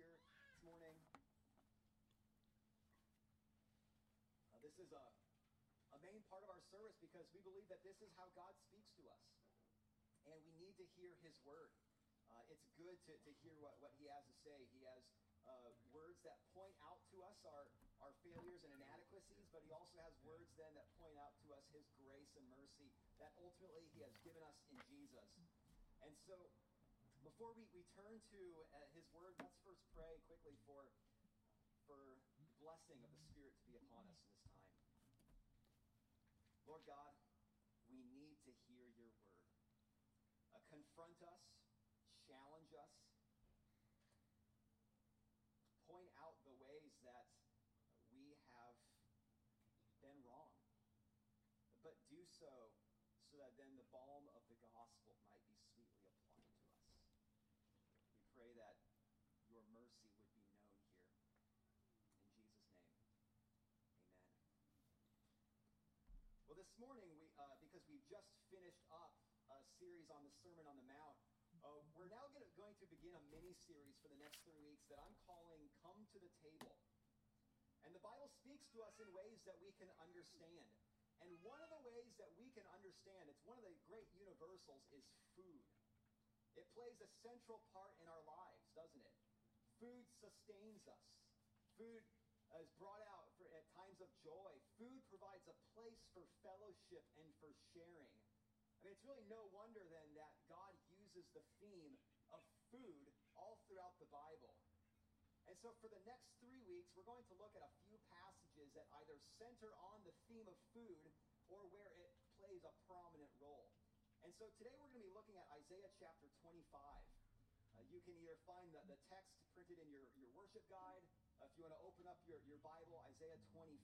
here this morning. Uh, this is a, a main part of our service because we believe that this is how God speaks to us. And we need to hear his word. Uh, it's good to, to hear what, what he has to say. He has uh, words that point out to us our, our failures and inadequacies, but he also has words then that point out to us his grace and mercy that ultimately he has given us in Jesus. And so, before we, we turn to uh, his word, let's first pray quickly for, for the blessing of the Spirit to be upon us in this time. Lord God, we need to hear your word. Uh, confront us, challenge us, point out the ways that we have been wrong. But do so so that then the balm of the gospel might be sweetly applied to us. We pray that your mercy would be known here. In Jesus' name, amen. Well, this morning, we, uh, because we've just finished up a series on the Sermon on the Mount, uh, we're now gonna, going to begin a mini series for the next three weeks that I'm calling Come to the Table. And the Bible speaks to us in ways that we can understand. And one of the ways that we can understand, it's one of the great universals, is food. It plays a central part in our lives, doesn't it? Food sustains us. Food is brought out for, at times of joy. Food provides a place for fellowship and for sharing. I mean, it's really no wonder then that God uses the theme of food all throughout the Bible. And so, for the next three weeks, we're going to look at a few passages that either center on the theme of food or where it plays a prominent role. And so, today we're going to be looking at Isaiah chapter 25. Uh, you can either find the, the text printed in your, your worship guide. Uh, if you want to open up your, your Bible, Isaiah 25,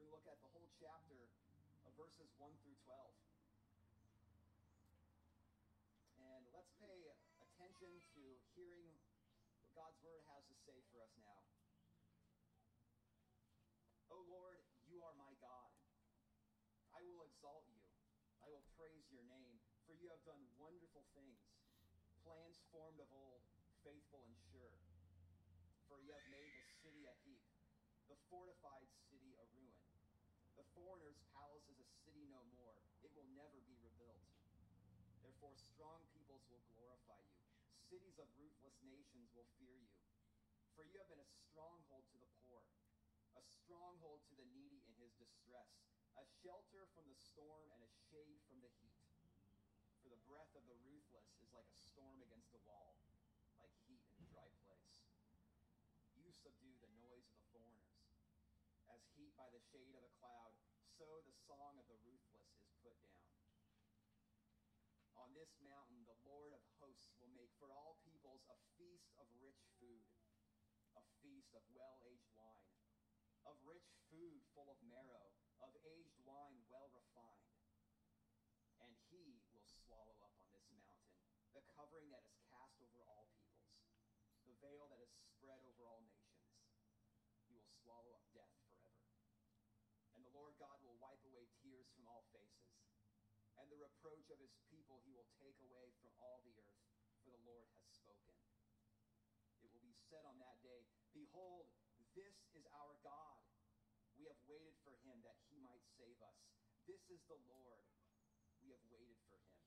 we're going to look at the whole chapter of verses 1 through 12. And let's pay attention to hearing what God's word has to say for us now. O oh Lord, you are my God. I will exalt you. I will praise your name, for you have done wonderful things, plans formed of old, faithful and sure. For you have made the city a heap, the fortified city a ruin. The foreigner's palace is a city no more. It will never be rebuilt. Therefore, strong peoples will glorify you. Cities of ruthless nations will fear you. For you have been a stronghold to the poor, a stronghold to the needy in his distress, a shelter from the storm and a shade from the heat. For the breath of the ruthless is like a storm against a wall, like heat in a dry place. You subdue the noise of the foreigners. As heat by the shade of a cloud, so the song of the ruthless is put down. On this mountain, the Lord of hosts will make for all peoples a feast of rich food, a feast of well aged wine, of rich food full of marrow, of aged wine well refined. And he will swallow up on this mountain the covering that is cast over all peoples, the veil that is spread over all nations. He will swallow up death forever. And the Lord God will wipe away tears from all faces and the reproach of his people he will take away from all the earth, for the Lord has spoken. It will be said on that day, Behold, this is our God. We have waited for him that he might save us. This is the Lord. We have waited for him.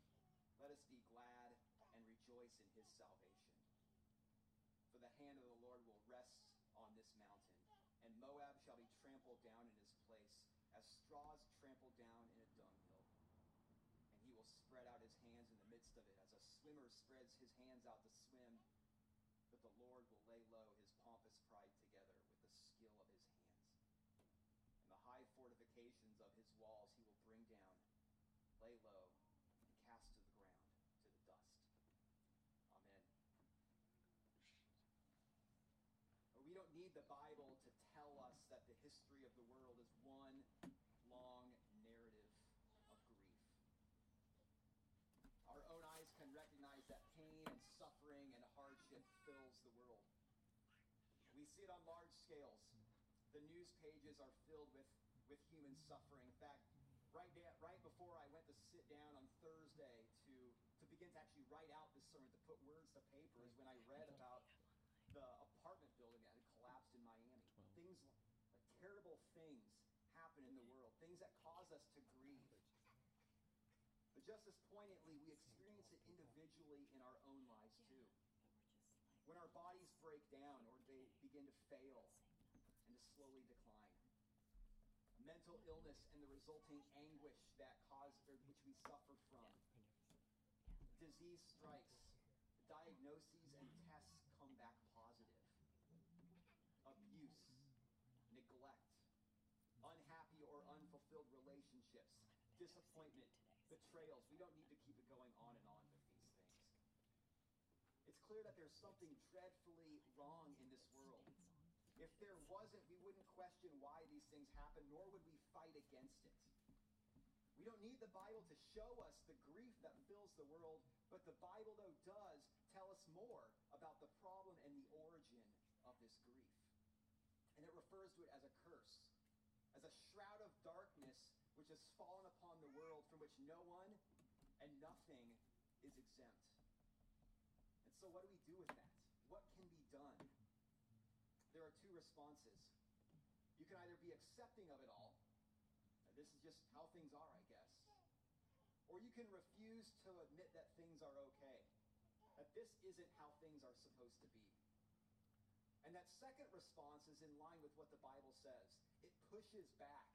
Let us be glad and rejoice in his salvation. For the hand of the Lord will rest on this mountain, and Moab shall be trampled down in his place, as straws trampled down in a dunghill he will spread out his hands in the midst of it, as a swimmer spreads his hands out to swim. But the Lord will lay low his pompous pride together with the skill of his hands. And the high fortifications of his walls he will bring down, lay low, and cast to the ground, to the dust. Amen. We don't need the Bible to tell us that the history of the world is one long narrative of grief. Our own eyes can recognize that pain and suffering and hardship fills the world. We see it on large scales. The news pages are filled with, with human suffering. In fact, right, da- right before I went to sit down on Thursday to, to begin to actually write out this sermon, to put words to paper, is when I read about the apartment building that had collapsed in Miami. things, like terrible things happen in the world, things that cause us to grieve. But just as poignantly, we experience it individually in our own lives too. When our bodies break down or they begin to fail and to slowly decline. Mental illness and the resulting anguish that cause or which we suffer from. Disease strikes, diagnoses and tests come back positive. Abuse, neglect, unhappy or unfulfilled relationships, disappointment, betrayals. We don't need to keep it going on and on with these things. It's clear that there's something dreadfully wrong in this world. If there wasn't, we wouldn't question why these things happen, nor would we fight against it. We don't need the Bible to show us the grief that fills the world, but the Bible, though, does tell us more about the problem and the origin of this grief. And it refers to it as a curse, as a shroud of darkness which has fallen upon the world from which no one and nothing is exempt. And so, what do we do with that? What can be done? There are two responses. You can either be accepting of it all, and this is just how things are, I guess, or you can refuse to admit that things are okay, that this isn't how things are supposed to be. And that second response is in line with what the Bible says it pushes back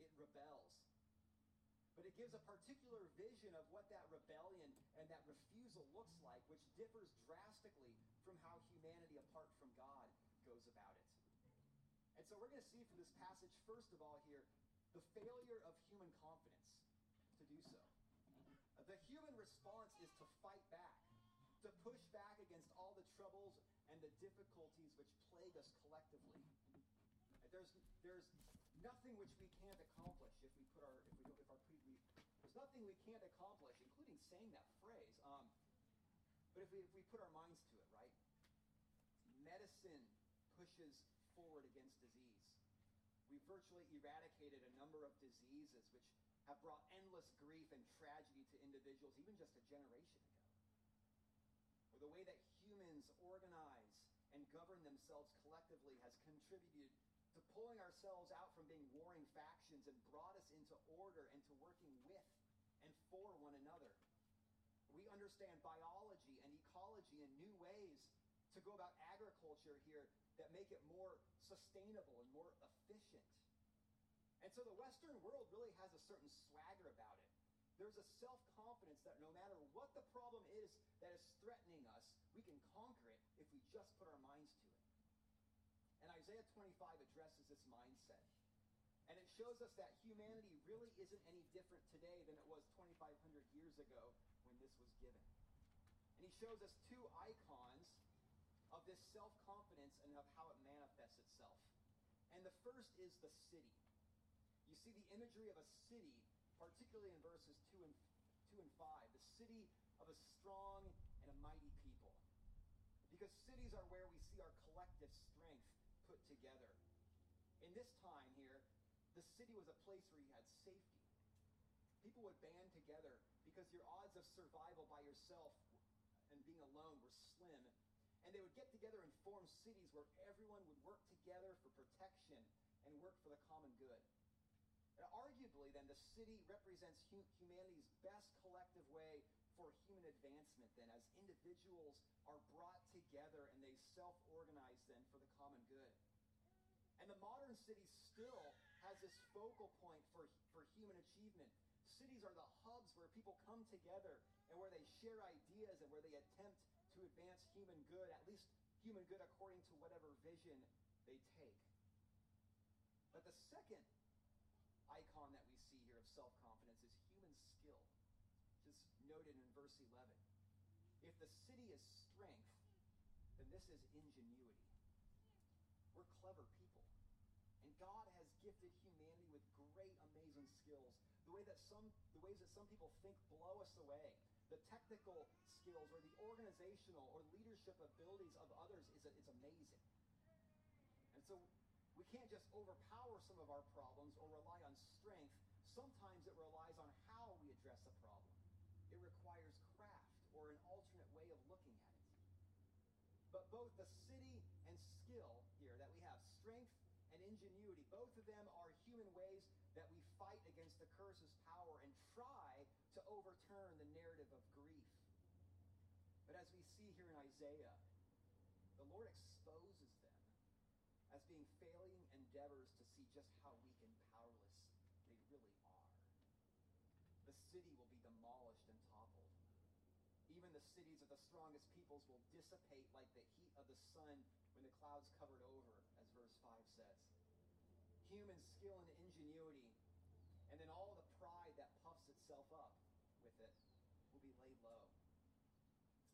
it rebels. But it gives a particular vision of what that rebellion and that refusal looks like, which differs drastically from how humanity, apart from God, goes about it. And so we're going to see from this passage, first of all, here, the failure of human confidence to do so. The human response is to fight back, to push back against all the troubles and the difficulties which plague us collectively. There's, there's nothing which we can't accomplish if we put our if we if our pre we, there's nothing we can't accomplish, including saying that phrase. Um, but if we if we put our minds to it, right? Medicine pushes forward against disease. We virtually eradicated a number of diseases which have brought endless grief and tragedy to individuals, even just a generation ago. Or the way that humans organize and govern themselves collectively has contributed to pulling ourselves out from being warring factions and brought us into order and to working with and for one another. We understand biology and ecology in new ways to go about agriculture here that make it more sustainable and more efficient. And so the Western world really has a certain swagger about it. There's a self confidence that no matter what the problem is that is threatening us, we can conquer it if we just put our minds to it. And Isaiah 25 addresses this mindset. And it shows us that humanity really isn't any different today than it was 2,500 years ago when this was given. And he shows us two icons of this self confidence and of how it manifests itself. And the first is the city. You see the imagery of a city, particularly in verses 2 and, 2 and 5, the city of a strong and a mighty people. Because cities are where we see our collective strength put together. In this time here, the city was a place where you had safety. People would band together because your odds of survival by yourself and being alone were slim. And they would get together and form cities where everyone would work together for protection and work for the common good. Now, arguably, then, the city represents humanity's best collective way for human advancement, then, as individuals are brought together and they self organize then for the common good. And the modern city still has this focal point for, for human achievement. Cities are the hubs where people come together and where they share ideas and where they attempt advance human good, at least human good according to whatever vision they take. But the second icon that we see here of self confidence is human skill which is noted in verse 11. If the city is strength, then this is ingenuity. We're clever people. And God has gifted humanity with great, amazing skills. The way that some the ways that some people think blow us away. The technical skills or the organizational or leadership abilities of others is, is amazing. And so we can't just overpower some of our problems or rely on strength. Sometimes it relies on how we address a problem. It requires craft or an alternate way of looking at it. But both the city and skill here that we have, strength and ingenuity. Both of them are human ways that we fight against the curse's power and try to overturn the narrative of grief. But as we see here in Isaiah, the Lord exposes them as being failing endeavors to see just how weak and powerless they really are. The city will be demolished and toppled. Even the cities of the strongest peoples will dissipate like the heat of the sun when the clouds covered over, as verse 5 says. Human skill and ingenuity, and then all the pride that puffs itself up with it, will be laid low.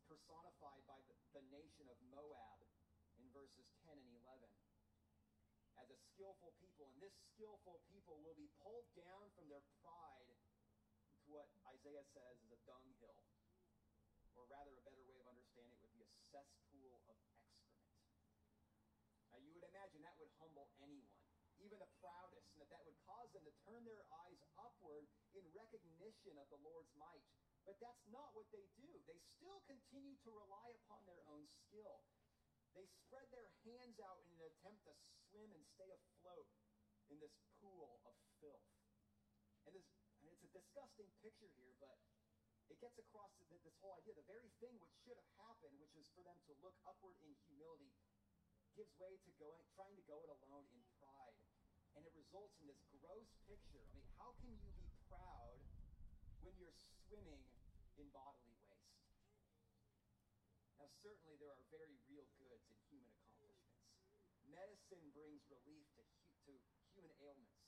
It's personified by the, the nation of Moab in verses 10 and 11 as a skillful people. And this skillful people will be pulled down from their pride to what Isaiah says is a dunghill. Or rather, a better way of understanding it would be a cesspool of excrement. Now, you would imagine that would humble anyone, even the proudest, and that that would cause them to turn their eyes upward in recognition of the Lord's might. But that's not what they do. They still continue to rely upon their own skill. They spread their hands out in an attempt to swim and stay afloat in this pool of filth. And, this, and it's a disgusting picture here, but it gets across this whole idea. The very thing which should have happened, which is for them to look upward in humility, gives way to going, trying to go it alone in pride. And it results in this gross picture. I mean, how can you be proud when you're swimming in bodily waste? Now, certainly there are very real goods in human accomplishments. Medicine brings relief to, hu- to human ailments.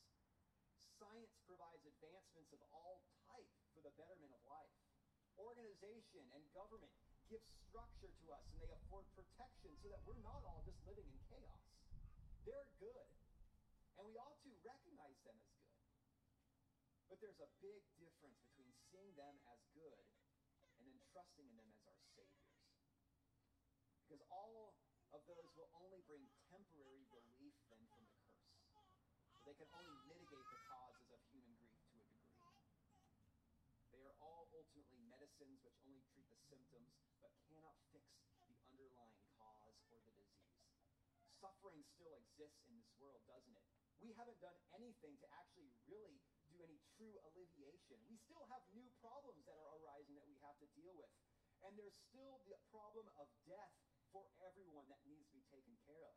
Science provides advancements of all type for the betterment of life. Organization and government give structure to us and they afford protection so that we're not all just living in chaos. They're good, and we ought to recognize them as good. But there's a big difference seeing them as good and then trusting in them as our saviors. Because all of those will only bring temporary relief then from the curse. They can only mitigate the causes of human grief to a degree. They are all ultimately medicines which only treat the symptoms but cannot fix the underlying cause or the disease. Suffering still exists in this world, doesn't it? We haven't done anything to actually really do any true alleviation. We still have new problems that are arising that we have to deal with. And there's still the problem of death for everyone that needs to be taken care of.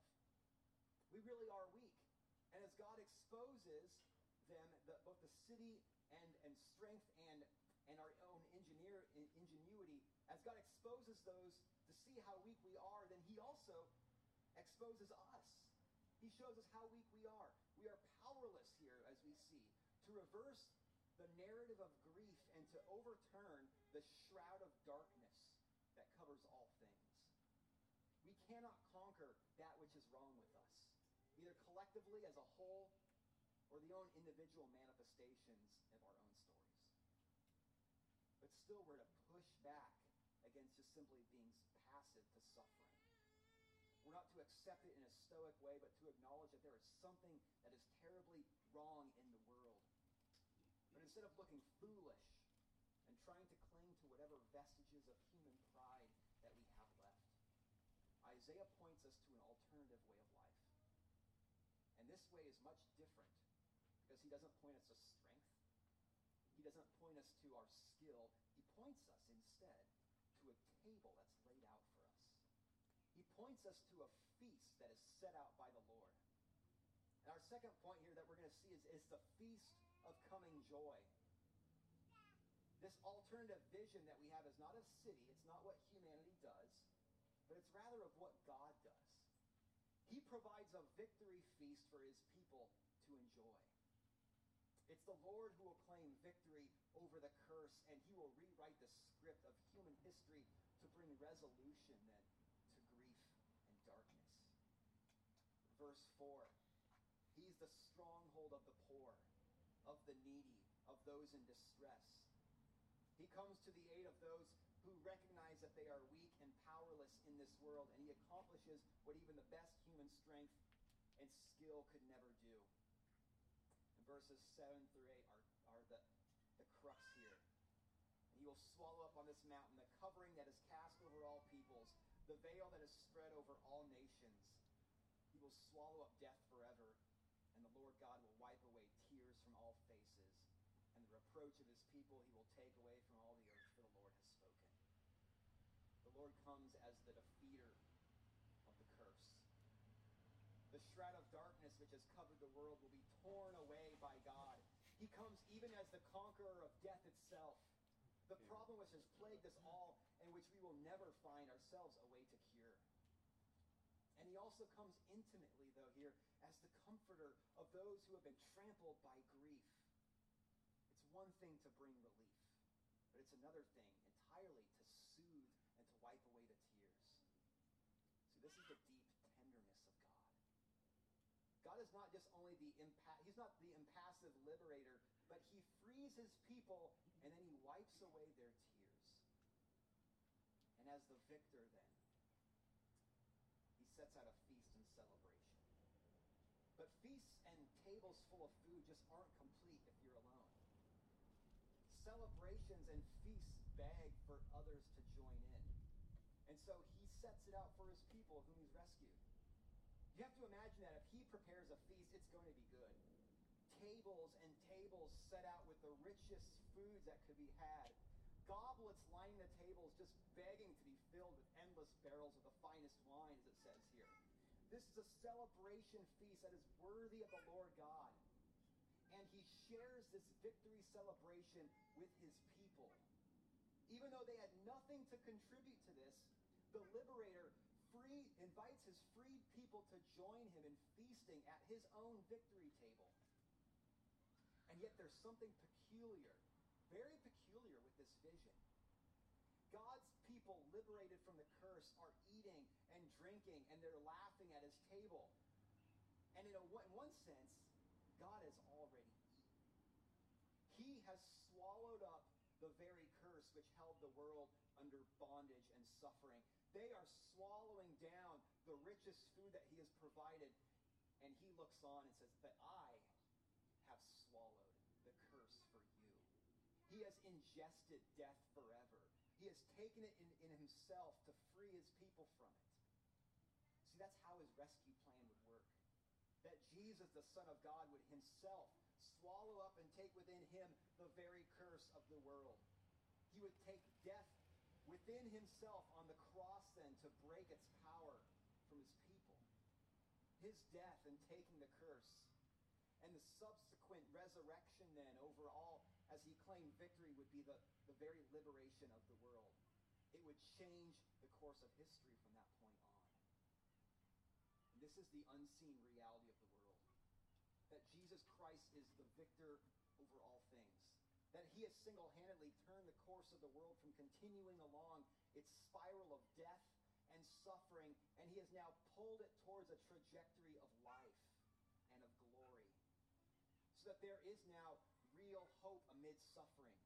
We really are weak. And as God exposes them, the, both the city and, and strength and, and our own engineer, ingenuity, as God exposes those to see how weak we are, then He also exposes us. He shows us how weak we are. We are powerless here, as we see, to reverse the narrative of grief and to overturn the shroud of darkness that covers all things. We cannot conquer that which is wrong with us either collectively as a whole or the own individual manifestations of our own stories. But still, we're to push back against just simply being passive to suffering. We're not to accept it in a stoic way, but to acknowledge that there is something that is terribly wrong in the instead of looking foolish and trying to cling to whatever vestiges of human pride that we have left, Isaiah points us to an alternative way of life. And this way is much different because he doesn't point us to strength. He doesn't point us to our skill. He points us instead to a table that's laid out for us. He points us to a feast that is set out by the Lord. And our second point here that we're going to see is, is the feast of coming joy. This alternative vision that we have is not a city, it's not what humanity does, but it's rather of what God does. He provides a victory feast for his people to enjoy. It's the Lord who will claim victory over the curse, and he will rewrite the script of human history to bring resolution then to grief and darkness. Verse 4 He's the stronghold of the poor, of the needy, of those in distress. He comes to the aid of those who recognize that they are weak and powerless in this world, and he accomplishes what even the best human strength and skill could never do. And verses 7 through 8 are, are the, the crux here. And he will swallow up on this mountain the covering that is cast over all peoples, the veil that is spread over all nations. He will swallow up death forever, Lord God will wipe away tears from all faces, and the reproach of his people he will take away from all the earth, for the Lord has spoken. The Lord comes as the defeater of the curse. The shroud of darkness which has covered the world will be torn away by God. He comes even as the conqueror of death itself. The problem which has plagued us all and which we will never find ourselves a way to cure. And he also comes intimately, though, here as the comforter of those who have been trampled by grief. It's one thing to bring relief, but it's another thing entirely to soothe and to wipe away the tears. See, this is the deep tenderness of God. God is not just only the impa- he's not the impassive liberator, but he frees his people and then he wipes away their tears. And as the victor then, he sets out a. But feasts and tables full of food just aren't complete if you're alone. Celebrations and feasts beg for others to join in. And so he sets it out for his people whom he's rescued. You have to imagine that if he prepares a feast, it's going to be good. Tables and tables set out with the richest foods that could be had. Goblets lining the tables, just begging to be filled with endless barrels of the finest wine, as it. This is a celebration feast that is worthy of the Lord God. And he shares this victory celebration with his people. Even though they had nothing to contribute to this, the liberator free invites his freed people to join him in feasting at his own victory table. And yet there's something peculiar, very peculiar with this vision. God's people liberated from the curse are eating and drinking and they're laughing at his table. And in, a, in one sense, God has already eaten. He has swallowed up the very curse which held the world under bondage and suffering. They are swallowing down the richest food that he has provided. And he looks on and says, But I have swallowed the curse for you. He has ingested death forever. He has taken it in, in himself to free his people from it. See, that's how his rescue plan would work. That Jesus, the Son of God, would himself swallow up and take within him the very curse of the world. He would take death within himself on the cross then to break its power from his people. His death and taking the curse and the subsequent resurrection then overall as he claimed victory would be liberation of the world. It would change the course of history from that point on. And this is the unseen reality of the world. That Jesus Christ is the victor over all things. That he has single handedly turned the course of the world from continuing along its spiral of death and suffering, and he has now pulled it towards a trajectory of life and of glory. So that there is now real hope amid suffering.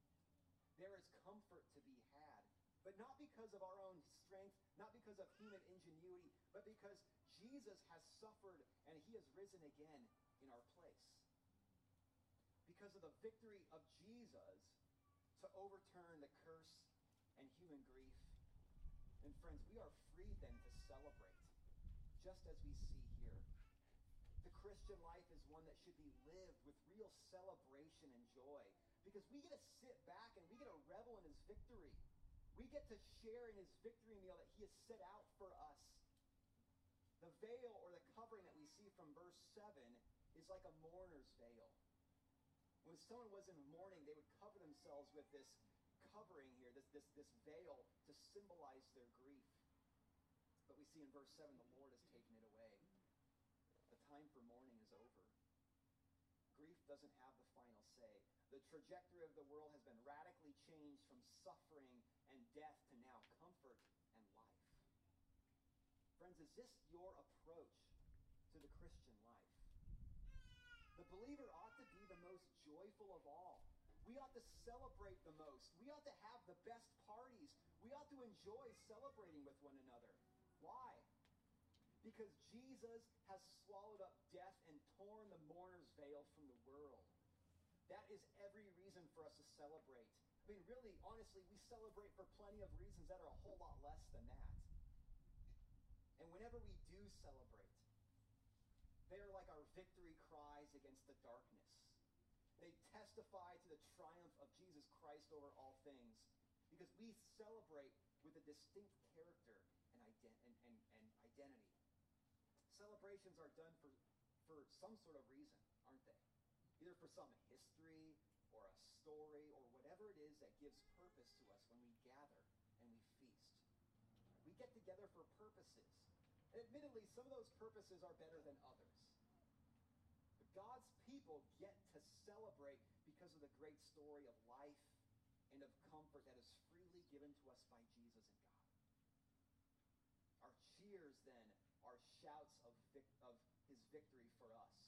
There is comfort to be had, but not because of our own strength, not because of human ingenuity, but because Jesus has suffered and he has risen again in our place. Because of the victory of Jesus to overturn the curse and human grief. And friends, we are free then to celebrate, just as we see here. The Christian life is one that should be lived with real celebration and joy because we get to sit back and we get to revel in his victory. We get to share in his victory meal that he has set out for us. The veil or the covering that we see from verse 7 is like a mourner's veil. When someone was in mourning, they would cover themselves with this covering here, this, this, this veil to symbolize their grief. But we see in verse 7 the Lord has taken it away. The time for mourning is over. Grief doesn't have the final say. The trajectory of the world has been radically changed from suffering and death to now comfort and life. Friends, is this your approach to the Christian life? The believer ought to be the most joyful of all. We ought to celebrate the most. We ought to have the best parties. We ought to enjoy celebrating with one another. Why? Because Jesus has swallowed up death and torn the mourner's veil from the world. That is every reason for us to celebrate. I mean, really, honestly, we celebrate for plenty of reasons that are a whole lot less than that. And whenever we do celebrate, They are like our victory cries against the darkness. They testify to the triumph of Jesus Christ over all things because we celebrate with a distinct character and, ident- and, and, and identity. Celebrations are done for, for some sort of reason, aren't they? Either for some history or a story or whatever it is that gives purpose to us when we gather and we feast. We get together for purposes. And admittedly, some of those purposes are better than others. But God's people get to celebrate because of the great story of life and of comfort that is freely given to us by Jesus and God. Our cheers, then, are shouts of, vic- of his victory for us.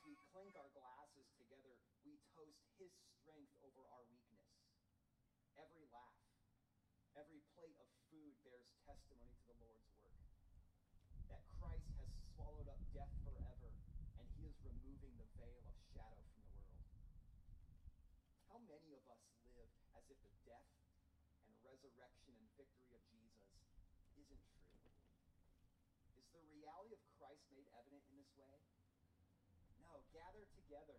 We clink our glasses together, we toast his strength over our weakness. Every laugh, every plate of food bears testimony to the Lord's work. That Christ has swallowed up death forever, and he is removing the veil of shadow from the world. How many of us live as if the death and resurrection and victory of Jesus isn't true? Is the reality of Christ made evident in this way? Gather together,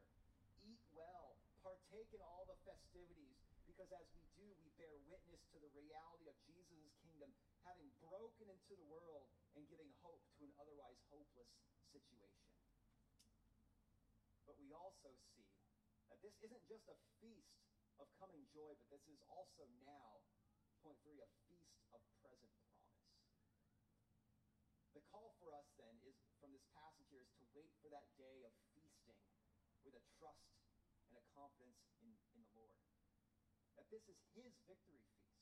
eat well, partake in all the festivities, because as we do, we bear witness to the reality of Jesus' kingdom having broken into the world and giving hope to an otherwise hopeless situation. But we also see that this isn't just a feast of coming joy, but this is also now, point three, a feast of present promise. The call for us then is from this passage here is to wait for that day of with a trust and a confidence in, in the Lord. That this is his victory feast.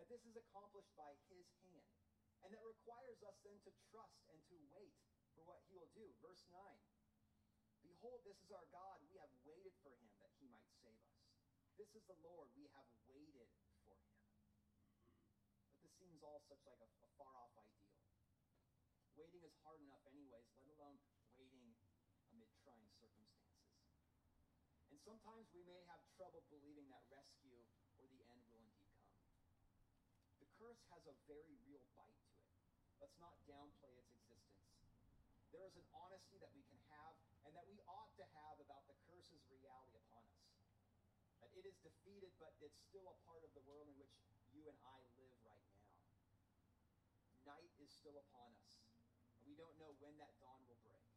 That this is accomplished by his hand. And that requires us then to trust and to wait for what he will do. Verse 9. Behold, this is our God. We have waited for him that he might save us. This is the Lord. We have waited for him. But this seems all such like a, a far off ideal. Waiting is hard enough, anyways, let alone waiting amid trying circumstances. Sometimes we may have trouble believing that rescue or the end will indeed come. The curse has a very real bite to it. Let's not downplay its existence. There is an honesty that we can have and that we ought to have about the curse's reality upon us. That it is defeated, but it's still a part of the world in which you and I live right now. Night is still upon us, and we don't know when that dawn will break.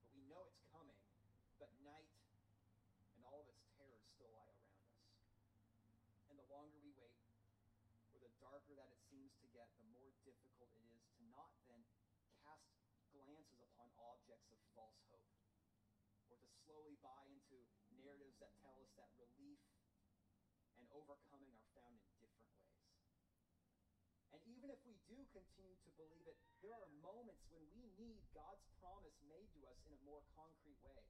But we know it's coming, but night and all of its terrors still lie around us. And the longer we wait, or the darker that it seems to get, the more difficult it is to not then cast glances upon objects of false hope, or to slowly buy into narratives that tell us that relief and overcoming are found in different ways. And even if we do continue to believe it, there are moments when we need God's promise made to us in a more concrete way.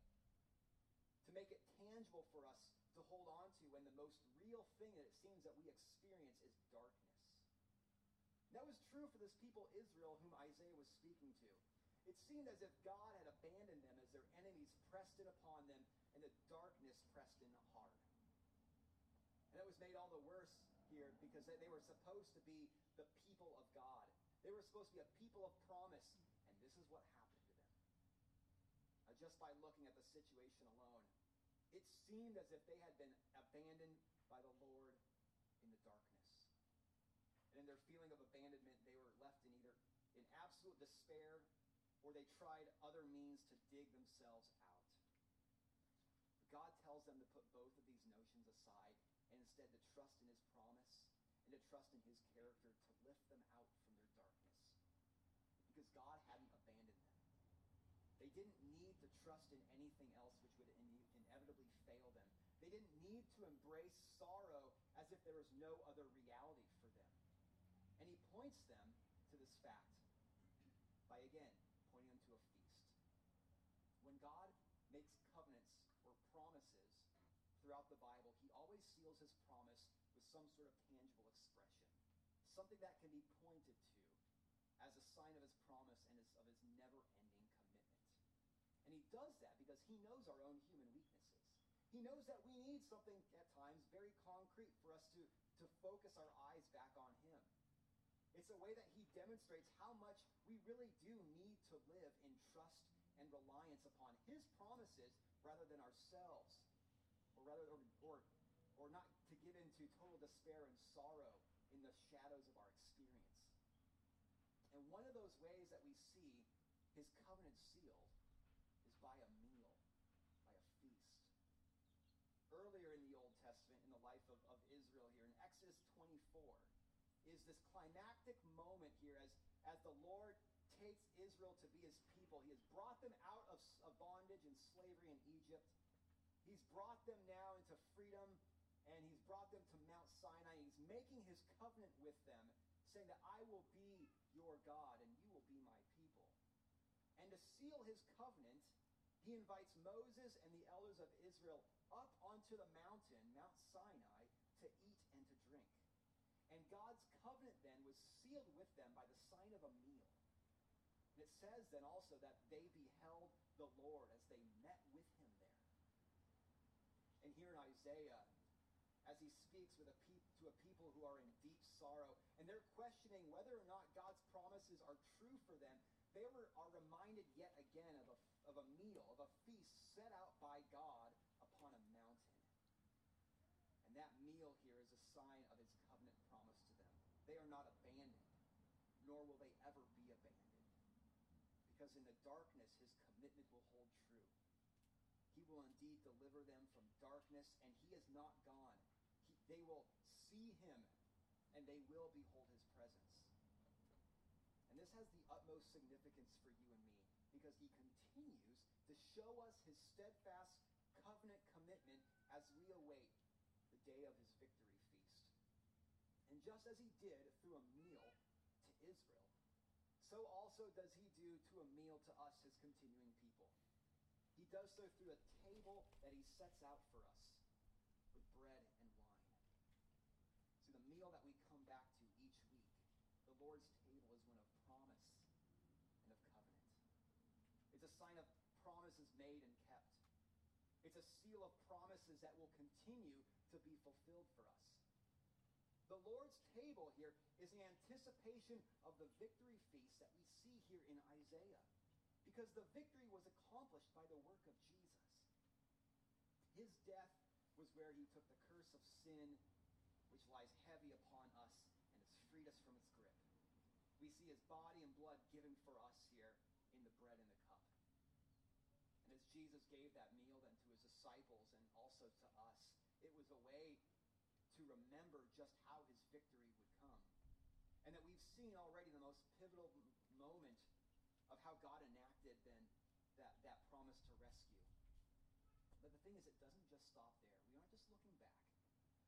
To make it tangible for us to hold on to when the most real thing that it seems that we experience is darkness. That was true for this people Israel whom Isaiah was speaking to. It seemed as if God had abandoned them as their enemies pressed in upon them and the darkness pressed in hard. And it was made all the worse here because they were supposed to be the people of God. They were supposed to be a people of promise, and this is what happened to them. Now, just by looking at the situation alone, it seemed as if they had been abandoned by the Lord. And in their feeling of abandonment, they were left in either in absolute despair or they tried other means to dig themselves out. But God tells them to put both of these notions aside and instead to trust in his promise and to trust in his character to lift them out from their darkness. Because God hadn't abandoned them. They didn't need to trust in anything else which would in- inevitably fail them. They didn't need to embrace sorrow as if there was no other reality for them. And he points them to this fact by again pointing them to a feast. When God makes covenants or promises throughout the Bible, he always seals his promise with some sort of tangible expression, something that can be pointed to as a sign of his promise and his, of his never ending commitment. And he does that because he knows our own human weaknesses. He knows that we need something at times very concrete for us to, to focus our eyes back on him. It's a way that he demonstrates how much we really do need to live in trust and reliance upon his promises rather than ourselves, or rather, or, or, or not to give into total despair and sorrow in the shadows of our experience. And one of those ways that we see his covenant sealed is by a meal, by a feast. Earlier in the Old Testament, in the life of, of Israel here, in Exodus 24, is this climactic moment here as, as the Lord takes Israel to be his people. He has brought them out of, of bondage and slavery in Egypt. He's brought them now into freedom, and he's brought them to Mount Sinai. He's making his covenant with them, saying that I will be your God and you will be my people. And to seal his covenant, he invites Moses and the elders of Israel up onto the mountain, Mount Sinai, to eat. And God's covenant then was sealed with them by the sign of a meal. And it says then also that they beheld the Lord as they met with him there. And here in Isaiah, as he speaks with a pe- to a people who are in deep sorrow, and they're questioning whether or not God's promises are true for them, they were, are reminded yet again of a, of a meal, of a feast set out by God upon a mountain. And that meal here is a sign of his covenant promise to them. They are not abandoned, nor will they ever be abandoned. Because in the darkness, his commitment will hold true. He will indeed deliver them from darkness, and he is not gone. He, they will see him, and they will behold his presence. And this has the utmost significance for you and me, because he continues to show us his steadfast covenant commitment as we await the day of his just as he did through a meal to Israel, so also does he do to a meal to us, his continuing people. He does so through a table that he sets out for us with bread and wine. So the meal that we come back to each week, the Lord's table is one of promise and of covenant. It's a sign of promises made and kept. It's a seal of promises that will continue to be fulfilled for us. The Lord's table here is the anticipation of the victory feast that we see here in Isaiah. Because the victory was accomplished by the work of Jesus. His death was where he took the curse of sin, which lies heavy upon us, and has freed us from its grip. We see his body and blood given for us here in the bread and the cup. And as Jesus gave that meal then to his disciples and also to us, it was a way to remember just how his victory would come. And that we've seen already the most pivotal moment of how God enacted then that, that promise to rescue. But the thing is, it doesn't just stop there. We aren't just looking back.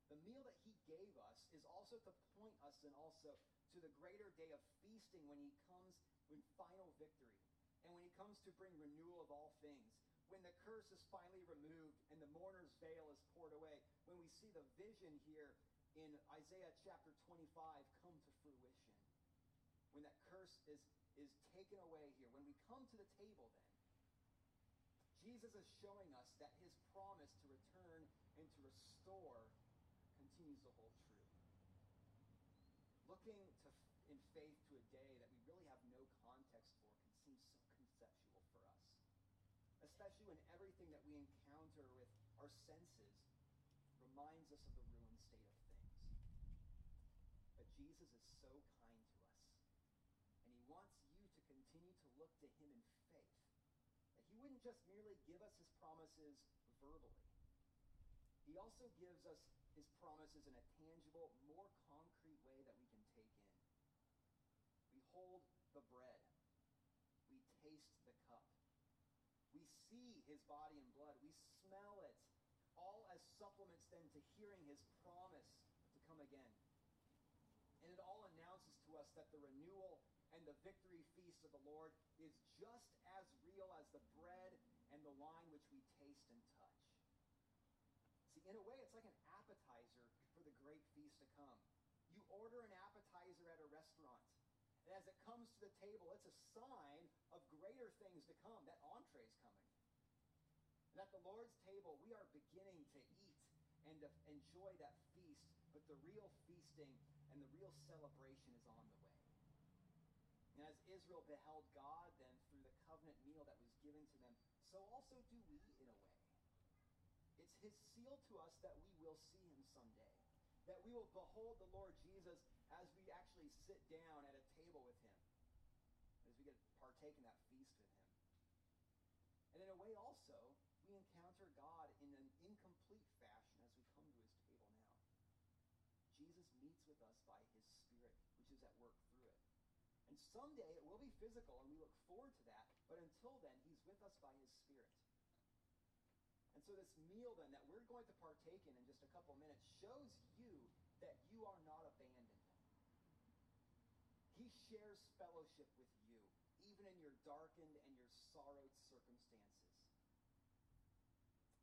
The meal that he gave us is also to point us and also to the greater day of feasting when he comes in final victory and when he comes to bring renewal of all things when the curse is finally removed and the mourner's veil is poured away, when we see the vision here in Isaiah chapter 25 come to fruition, when that curse is, is taken away here, when we come to the table then, Jesus is showing us that his promise to return and to restore continues to hold true. Looking to, in faith to a day that we really have no context for can seem so conceptual for us especially when everything that we encounter with our senses reminds us of the ruined state of things. But Jesus is so kind to us, and he wants you to continue to look to him in faith. That he wouldn't just merely give us his promises verbally. He also gives us his promises in a tangible, more concrete way that we can take in. We hold the bread. We taste the cup we see his body and blood. We smell it, supplements then to hearing his promise to come again. And it all announces to us that the renewal and the victory feast of the Lord is just as real as the bread and the wine which we taste and touch. See, in a way, it's like an appetizer for the great feast to come. You order an appetizer at a restaurant. And as it comes to the table, it's a sign of greater things to come. That entree is coming. And at the Lord's table, we are beginning to eat and to enjoy that feast, but the real feasting and the real celebration is on the way. And as Israel beheld God then through the covenant meal that was given to them, so also do we in a way. It's his seal to us that we will see him someday, that we will behold the Lord Jesus as we actually sit down at a table with him, as we get partake in that feast with him. And in a way, also, we encounter God in an incomplete fashion as we come to his table now. Jesus meets with us by his Spirit, which is at work through it. And someday it will be physical, and we look forward to that. But until then, he's with us by his Spirit. And so this meal then that we're going to partake in in just a couple minutes shows you that you are not abandoned. He shares fellowship with you, even in your darkened and your sorrowed circumstances.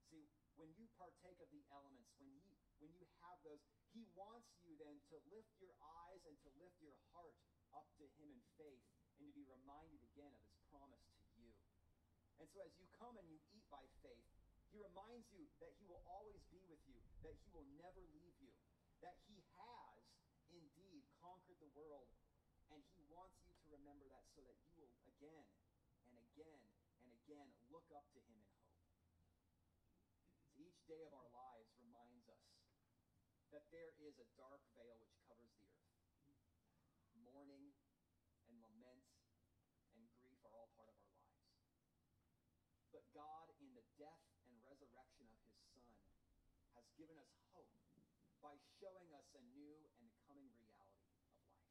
See, when you partake of the elements, when he when you have those, he wants you then to lift your eyes and to lift your heart up to him in faith and to be reminded again of his promise to you. And so as you come and you eat by faith, he reminds you that he will always be with you, that he will never leave you, that he has indeed conquered the world and he wants you to remember that so that you will again and again and again look up to him in hope. So each day of our lives reminds us that there is a dark veil which covers the earth. Mourning and lament and grief are all part of our lives. But God, in the death and resurrection of his Son, has given us hope by showing us a new and coming reality. Of life.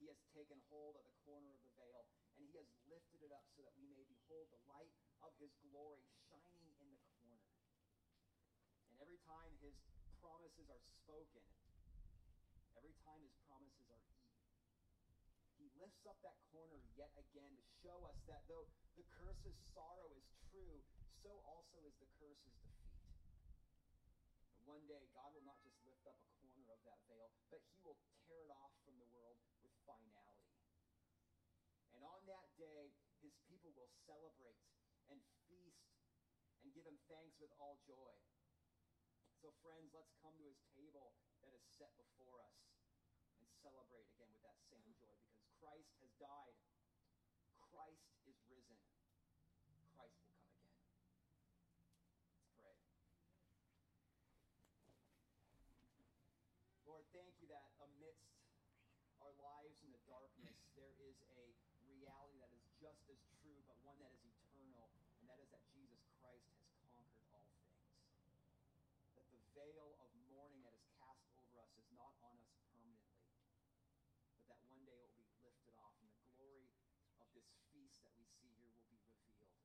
He has taken hold of the corner of the veil, and he has lifted it up so that we may behold the light of his glory shining in the corner. And every time his promises are spoken, every time his promises are eaten, he lifts up that corner yet again to show us that though the curse's sorrow is true, so also is the curse's defeat. And one day, God will not just lift up a corner of that veil, but he will tear it off from the world with finality. And on that day, his people will celebrate and feast and give him thanks with all joy. So, friends, let's come to his table that is set before us and celebrate again with that same joy because Christ has died, Christ is risen, Christ will come again. Let's pray. Lord, thank you that amidst our lives in the darkness, there is a reality that is just as true, but one that is eternal, and that is that Jesus Christ has conquered all things. That the veil of mourning that is cast over us is not on us permanently, but that one day it will be lifted off, and the glory of this feast that we see here will be revealed.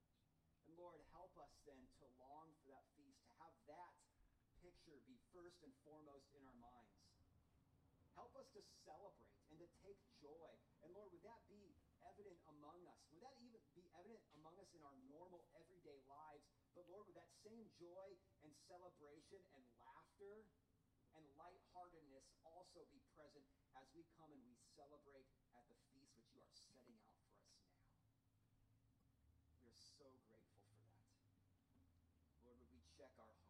And Lord, help us then to long for that feast, to have that picture be first and foremost in our minds. Help us to celebrate and to take joy. And Lord, would that be evident among us? Would that even be evident among us in our normal, everyday lives? But Lord, would that same joy and celebration and laughter and lightheartedness also be present as we come and we celebrate check our heart.